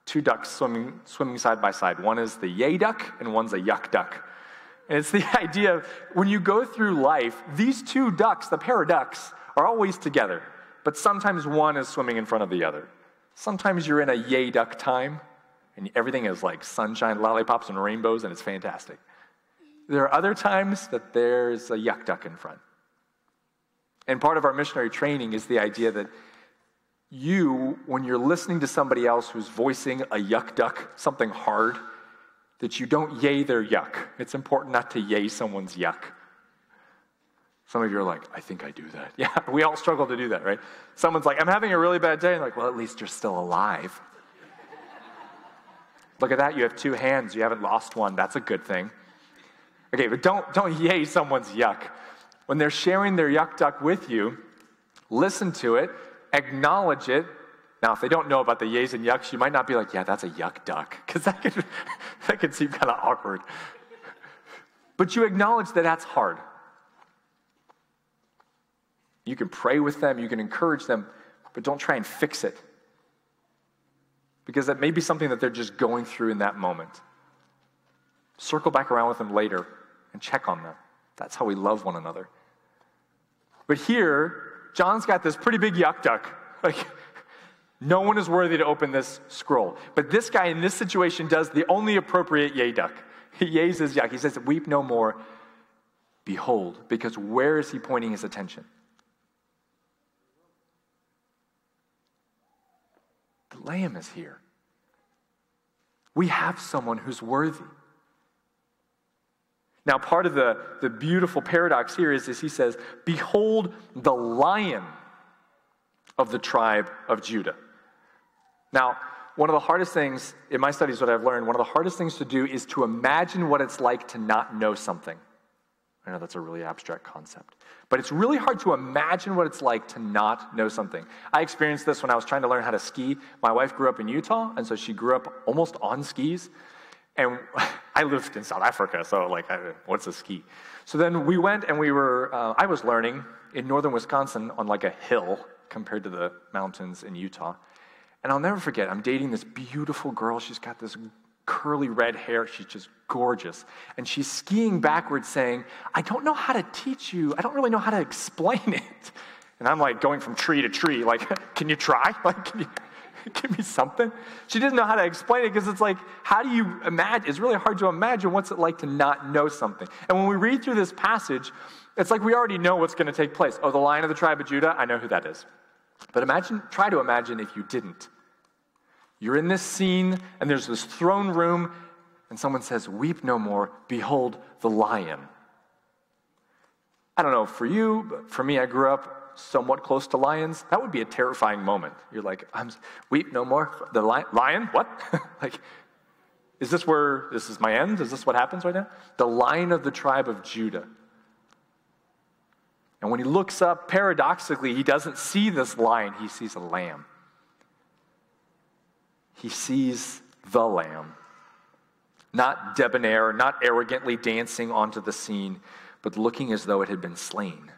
Speaker 5: Two ducks swimming, swimming side by side. One is the yay duck, and one's a yuck duck. And it's the idea of when you go through life, these two ducks, the pair of ducks, are always together. But sometimes one is swimming in front of the other. Sometimes you're in a yay duck time, and everything is like sunshine, lollipops, and rainbows, and it's fantastic. There are other times that there's a yuck duck in front. And part of our missionary training is the idea that you, when you're listening to somebody else who's voicing a yuck duck, something hard, that you don't yay their yuck. It's important not to yay someone's yuck. Some of you are like, I think I do that. Yeah, we all struggle to do that, right? Someone's like, I'm having a really bad day. And like, well, at least you're still alive. Look at that, you have two hands, you haven't lost one. That's a good thing. Okay, but don't, don't yay someone's yuck. When they're sharing their yuck duck with you, listen to it, acknowledge it. Now, if they don't know about the yays and yucks, you might not be like, yeah, that's a yuck duck, because that could, that could seem kind of awkward. But you acknowledge that that's hard. You can pray with them, you can encourage them, but don't try and fix it. Because that may be something that they're just going through in that moment. Circle back around with them later and check on them. That's how we love one another. But here, John's got this pretty big yuck duck. Like, no one is worthy to open this scroll. But this guy in this situation does the only appropriate yay duck. He yays his yuck. He says, Weep no more. Behold, because where is he pointing his attention? The Lamb is here. We have someone who's worthy. Now, part of the, the beautiful paradox here is, is he says, Behold the lion of the tribe of Judah. Now, one of the hardest things in my studies, what I've learned, one of the hardest things to do is to imagine what it's like to not know something. I know that's a really abstract concept, but it's really hard to imagine what it's like to not know something. I experienced this when I was trying to learn how to ski. My wife grew up in Utah, and so she grew up almost on skis. And I lived in South Africa, so like, what's a ski? So then we went and we were, uh, I was learning in northern Wisconsin on like a hill compared to the mountains in Utah. And I'll never forget, I'm dating this beautiful girl. She's got this curly red hair. She's just gorgeous. And she's skiing backwards, saying, I don't know how to teach you. I don't really know how to explain it. And I'm like going from tree to tree, like, can you try? Like, can you give me something? She didn't know how to explain it because it's like, how do you imagine? It's really hard to imagine what's it like to not know something. And when we read through this passage, it's like we already know what's going to take place. Oh, the lion of the tribe of Judah, I know who that is. But imagine, try to imagine if you didn't. You're in this scene, and there's this throne room, and someone says, Weep no more, behold the lion. I don't know for you, but for me, I grew up somewhat close to lions. That would be a terrifying moment. You're like, I'm, weep no more. The lion, lion? What? like, is this where this is my end? Is this what happens right now? The lion of the tribe of Judah. And when he looks up, paradoxically, he doesn't see this lion, he sees a lamb he sees the Lamb, not debonair, not arrogantly dancing onto the scene, but looking as though it had been slain,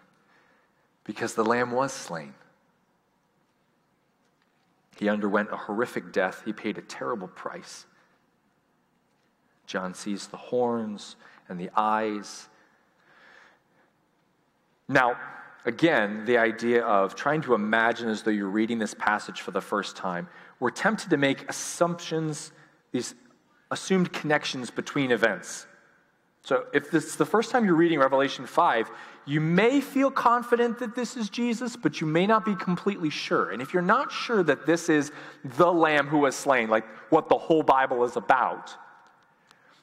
Speaker 5: because the Lamb was slain. He underwent a horrific death, he paid a terrible price. John sees the horns and the eyes. Now, again, the idea of trying to imagine as though you're reading this passage for the first time we're tempted to make assumptions, these assumed connections between events. So, if this is the first time you're reading Revelation 5, you may feel confident that this is Jesus, but you may not be completely sure. And if you're not sure that this is the Lamb who was slain, like what the whole Bible is about,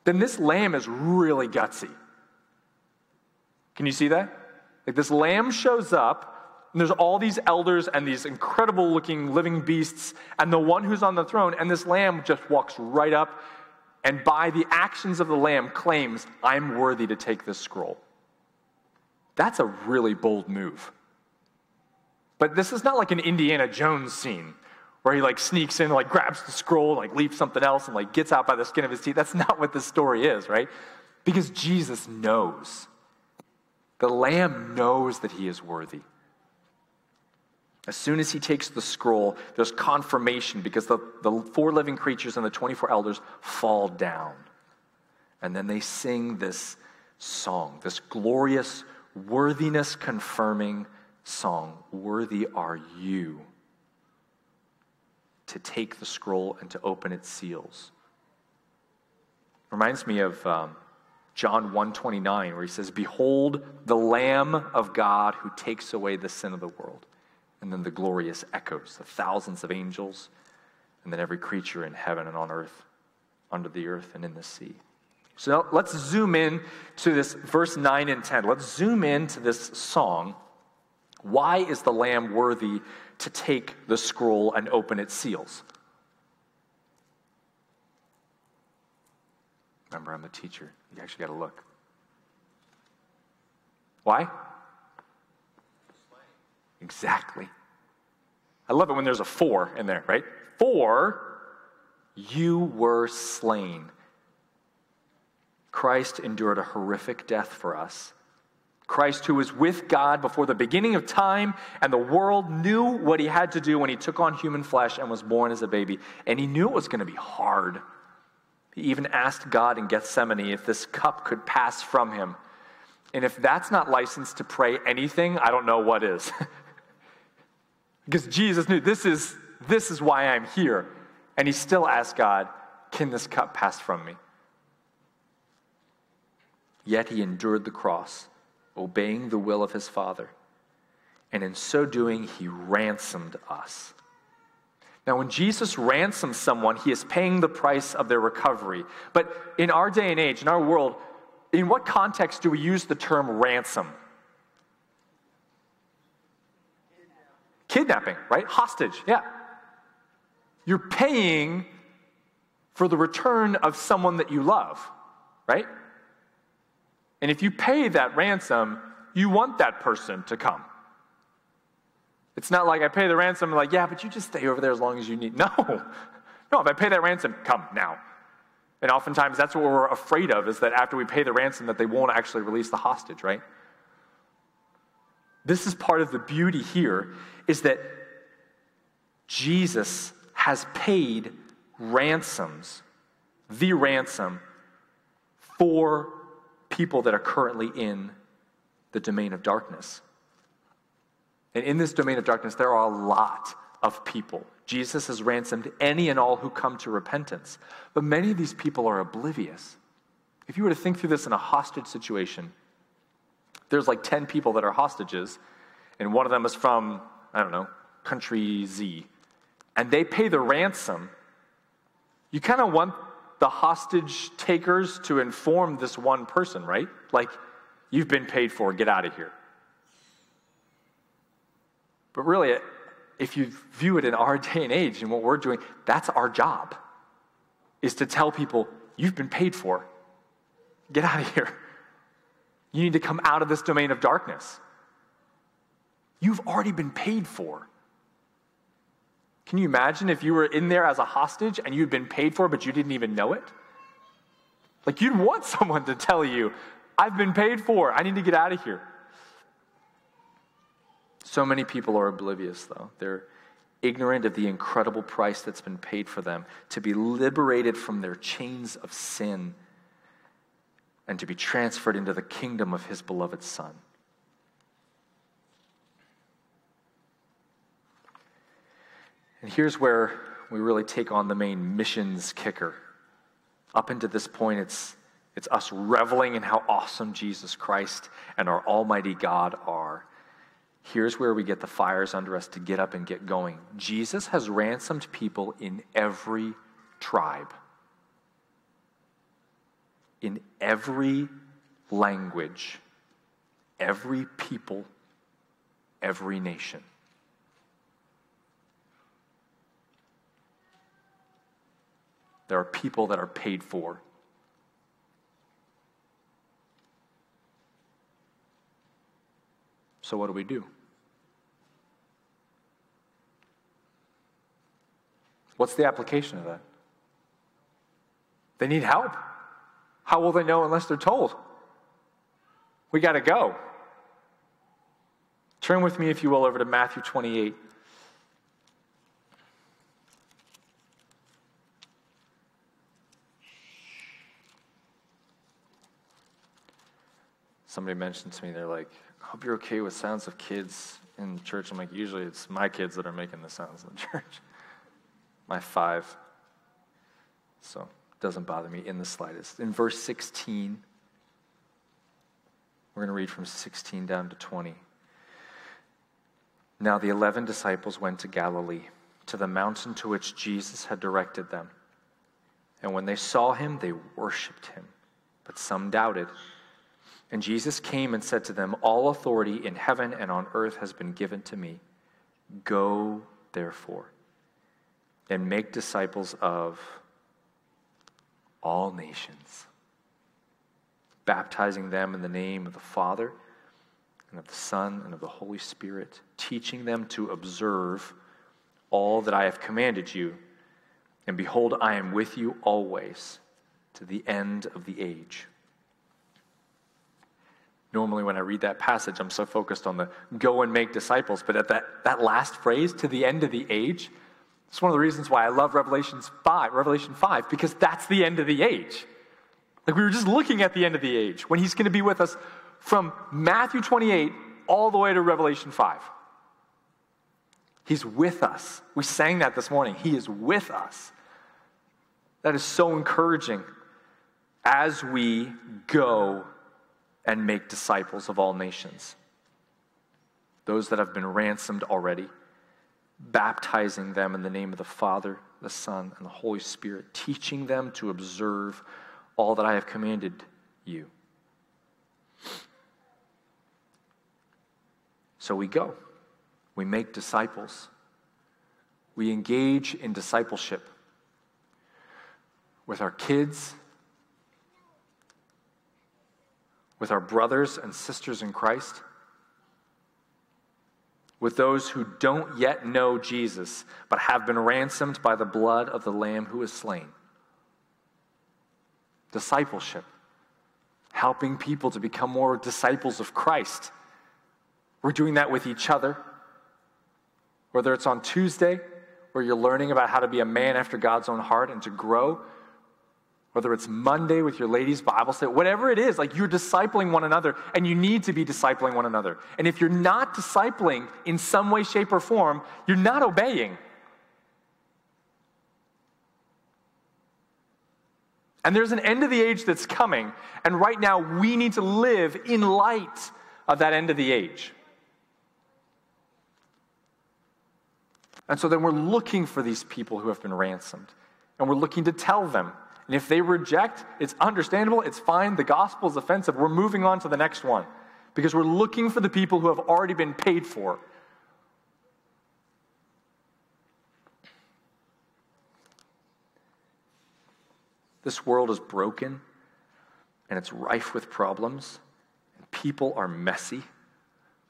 Speaker 5: then this Lamb is really gutsy. Can you see that? Like this Lamb shows up and there's all these elders and these incredible looking living beasts, and the one who's on the throne, and this lamb just walks right up and by the actions of the lamb claims, I'm worthy to take this scroll. That's a really bold move. But this is not like an Indiana Jones scene where he like sneaks in, like grabs the scroll, like leaves something else, and like gets out by the skin of his teeth. That's not what this story is, right? Because Jesus knows. The Lamb knows that he is worthy. As soon as he takes the scroll, there's confirmation because the, the four living creatures and the 24 elders fall down. And then they sing this song, this glorious, worthiness confirming song Worthy are you to take the scroll and to open its seals. Reminds me of um, John 129 where he says, Behold the Lamb of God who takes away the sin of the world and then the glorious echoes, the thousands of angels, and then every creature in heaven and on earth, under the earth and in the sea. So let's zoom in to this verse 9 and 10. Let's zoom in to this song. Why is the Lamb worthy to take the scroll and open its seals? Remember, I'm the teacher. You actually got to look. Why? Exactly. I love it when there's a for in there, right? For you were slain. Christ endured a horrific death for us. Christ, who was with God before the beginning of time, and the world knew what he had to do when he took on human flesh and was born as a baby. And he knew it was going to be hard. He even asked God in Gethsemane if this cup could pass from him. And if that's not licensed to pray anything, I don't know what is. because Jesus knew this is, this is why I'm here. And he still asked God, Can this cup pass from me? Yet he endured the cross, obeying the will of his Father. And in so doing, he ransomed us. Now, when Jesus ransoms someone, he is paying the price of their recovery. But in our day and age, in our world, in what context do we use the term ransom? Kidnapping, right? Hostage, yeah. You're paying for the return of someone that you love, right? And if you pay that ransom, you want that person to come. It's not like I pay the ransom, and like, yeah, but you just stay over there as long as you need. No. No, if I pay that ransom, come now. And oftentimes that's what we're afraid of is that after we pay the ransom that they won't actually release the hostage, right? This is part of the beauty here is that Jesus has paid ransoms, the ransom for people that are currently in the domain of darkness. And in this domain of darkness, there are a lot of people. Jesus has ransomed any and all who come to repentance. But many of these people are oblivious. If you were to think through this in a hostage situation, there's like 10 people that are hostages, and one of them is from, I don't know, country Z, and they pay the ransom. You kind of want the hostage takers to inform this one person, right? Like, you've been paid for, get out of here. But really, if you view it in our day and age and what we're doing, that's our job, is to tell people, you've been paid for. Get out of here. You need to come out of this domain of darkness. You've already been paid for. Can you imagine if you were in there as a hostage and you'd been paid for, but you didn't even know it? Like, you'd want someone to tell you, I've been paid for, I need to get out of here. So many people are oblivious, though. They're ignorant of the incredible price that's been paid for them to be liberated from their chains of sin and to be transferred into the kingdom of his beloved Son. And here's where we really take on the main missions kicker. Up until this point, it's, it's us reveling in how awesome Jesus Christ and our Almighty God are. Here's where we get the fires under us to get up and get going. Jesus has ransomed people in every tribe, in every language, every people, every nation. There are people that are paid for. So, what do we do? What's the application of that? They need help. How will they know unless they're told? We got to go. Turn with me, if you will, over to Matthew 28. Somebody mentioned to me, they're like, I hope you're okay with sounds of kids in church. I'm like, usually it's my kids that are making the sounds in the church. my five. So doesn't bother me in the slightest. In verse 16, we're going to read from 16 down to 20. Now the eleven disciples went to Galilee, to the mountain to which Jesus had directed them. And when they saw him, they worshiped him, but some doubted. And Jesus came and said to them, All authority in heaven and on earth has been given to me. Go, therefore, and make disciples of all nations, baptizing them in the name of the Father and of the Son and of the Holy Spirit, teaching them to observe all that I have commanded you. And behold, I am with you always to the end of the age. Normally, when I read that passage, I'm so focused on the go and make disciples, but at that, that last phrase, to the end of the age, it's one of the reasons why I love Revelations 5, Revelation 5, because that's the end of the age. Like we were just looking at the end of the age when he's going to be with us from Matthew 28 all the way to Revelation 5. He's with us. We sang that this morning. He is with us. That is so encouraging as we go and make disciples of all nations. Those that have been ransomed already, baptizing them in the name of the Father, the Son, and the Holy Spirit, teaching them to observe all that I have commanded you. So we go, we make disciples, we engage in discipleship with our kids with our brothers and sisters in Christ, with those who don't yet know Jesus, but have been ransomed by the blood of the Lamb who is slain. Discipleship, helping people to become more disciples of Christ. We're doing that with each other. Whether it's on Tuesday, where you're learning about how to be a man after God's own heart and to grow, whether it's Monday with your ladies' Bible study, whatever it is, like you're discipling one another and you need to be discipling one another. And if you're not discipling in some way, shape, or form, you're not obeying. And there's an end of the age that's coming, and right now we need to live in light of that end of the age. And so then we're looking for these people who have been ransomed, and we're looking to tell them and if they reject, it's understandable, it's fine. The gospel is offensive. We're moving on to the next one because we're looking for the people who have already been paid for. This world is broken and it's rife with problems, and people are messy.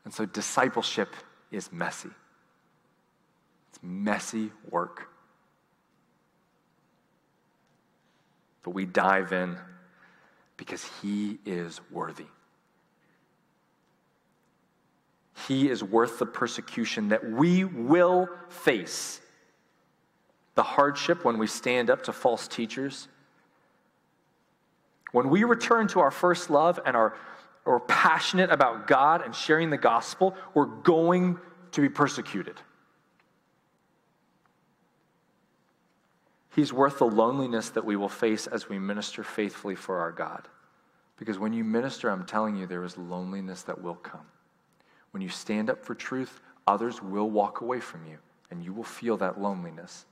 Speaker 5: And so discipleship is messy. It's messy work. But we dive in because he is worthy. He is worth the persecution that we will face. The hardship when we stand up to false teachers. When we return to our first love and are, are passionate about God and sharing the gospel, we're going to be persecuted. He's worth the loneliness that we will face as we minister faithfully for our God. Because when you minister, I'm telling you, there is loneliness that will come. When you stand up for truth, others will walk away from you, and you will feel that loneliness.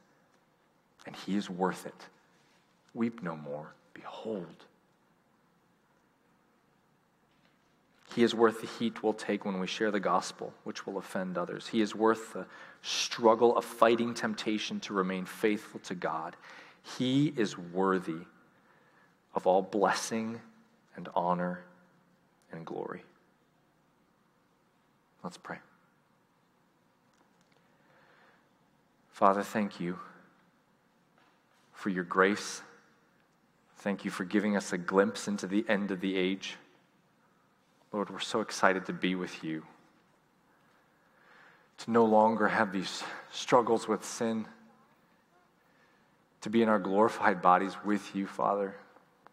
Speaker 5: And He is worth it. Weep no more. Behold, He is worth the heat we'll take when we share the gospel, which will offend others. He is worth the struggle of fighting temptation to remain faithful to God. He is worthy of all blessing and honor and glory. Let's pray. Father, thank you for your grace. Thank you for giving us a glimpse into the end of the age. Lord, we're so excited to be with you, to no longer have these struggles with sin, to be in our glorified bodies with you, Father.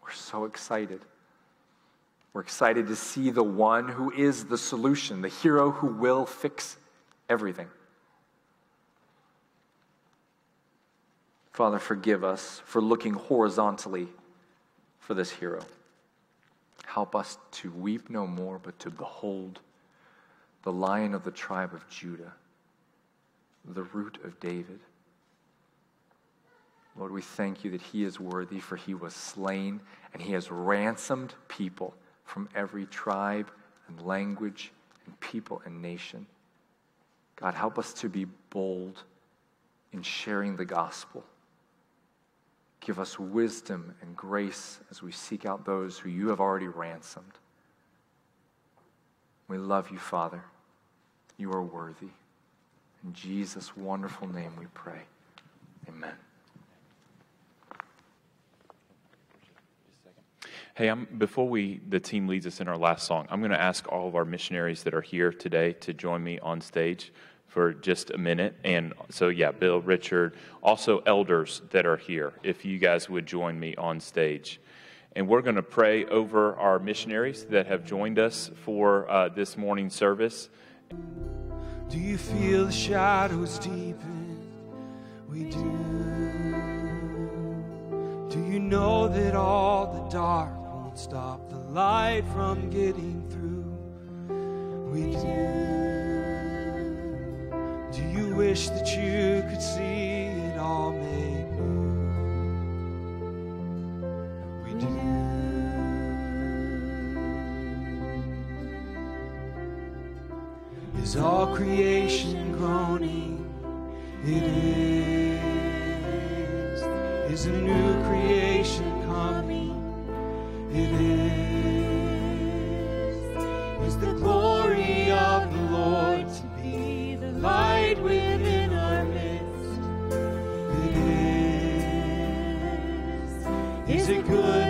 Speaker 5: We're so excited. We're excited to see the one who is the solution, the hero who will fix everything. Father, forgive us for looking horizontally for this hero. Help us to weep no more, but to behold the lion of the tribe of Judah, the root of David. Lord, we thank you that he is worthy, for he was slain, and he has ransomed people from every tribe and language and people and nation. God, help us to be bold in sharing the gospel. Give us wisdom and grace as we seek out those who you have already ransomed. We love you, Father. You are worthy. In Jesus' wonderful name we pray. Amen.
Speaker 3: Hey, I'm, before we the team leads us in our last song, I'm going to ask all of our missionaries that are here today to join me on stage for just a minute. And so, yeah, Bill, Richard, also elders that are here, if you guys would join me on stage. And we're going to pray over our missionaries that have joined us for uh, this morning service.
Speaker 1: Do you feel the shadows deepen? We do. Do you know that all the dark won't stop the light from getting through? We do. Wish that you could see it all made new? We do. Is all creation groaning? It is. Is a new creation coming? It is. Is the glory good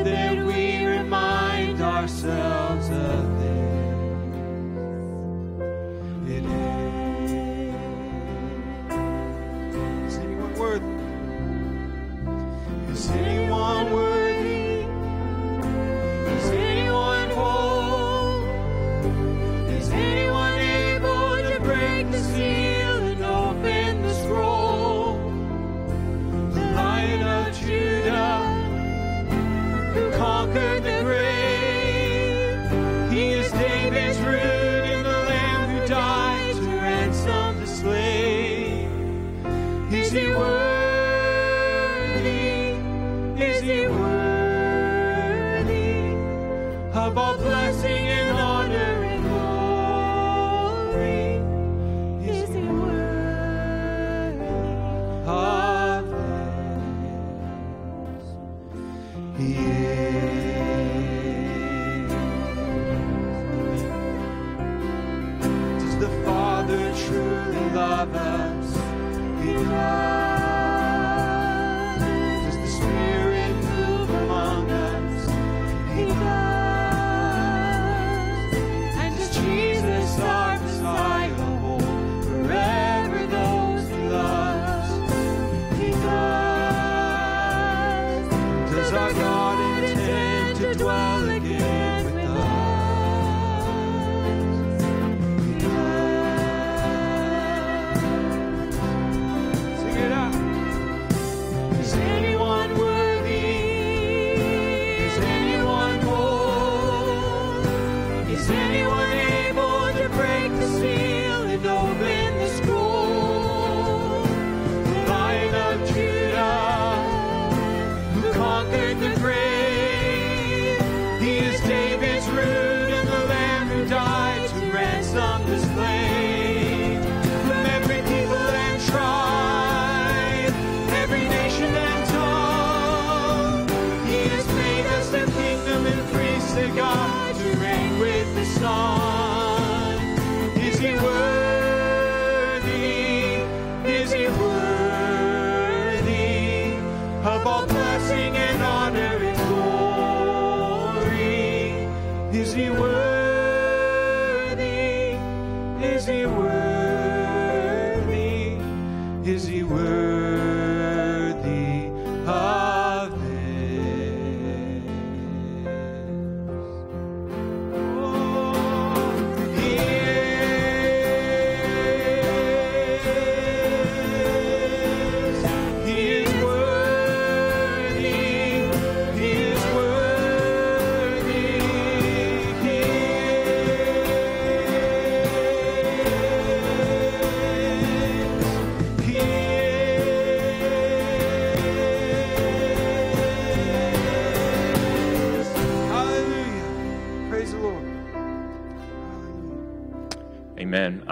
Speaker 1: intend to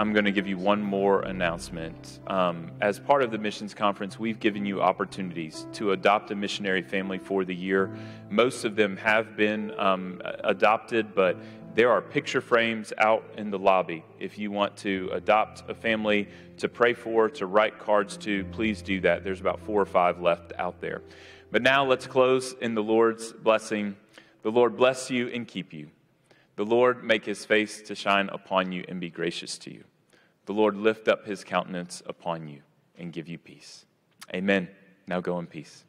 Speaker 3: I'm going to give you one more announcement. Um, as part of the missions conference, we've given you opportunities to adopt a missionary family for the year. Most of them have been um, adopted, but there are picture frames out in the lobby. If you want to adopt a family to pray for, to write cards to, please do that. There's about four or five left out there. But now let's close in the Lord's blessing. The Lord bless you and keep you. The Lord make his face to shine upon you and be gracious to you. The Lord lift up his countenance upon you and give you peace. Amen. Now go in peace.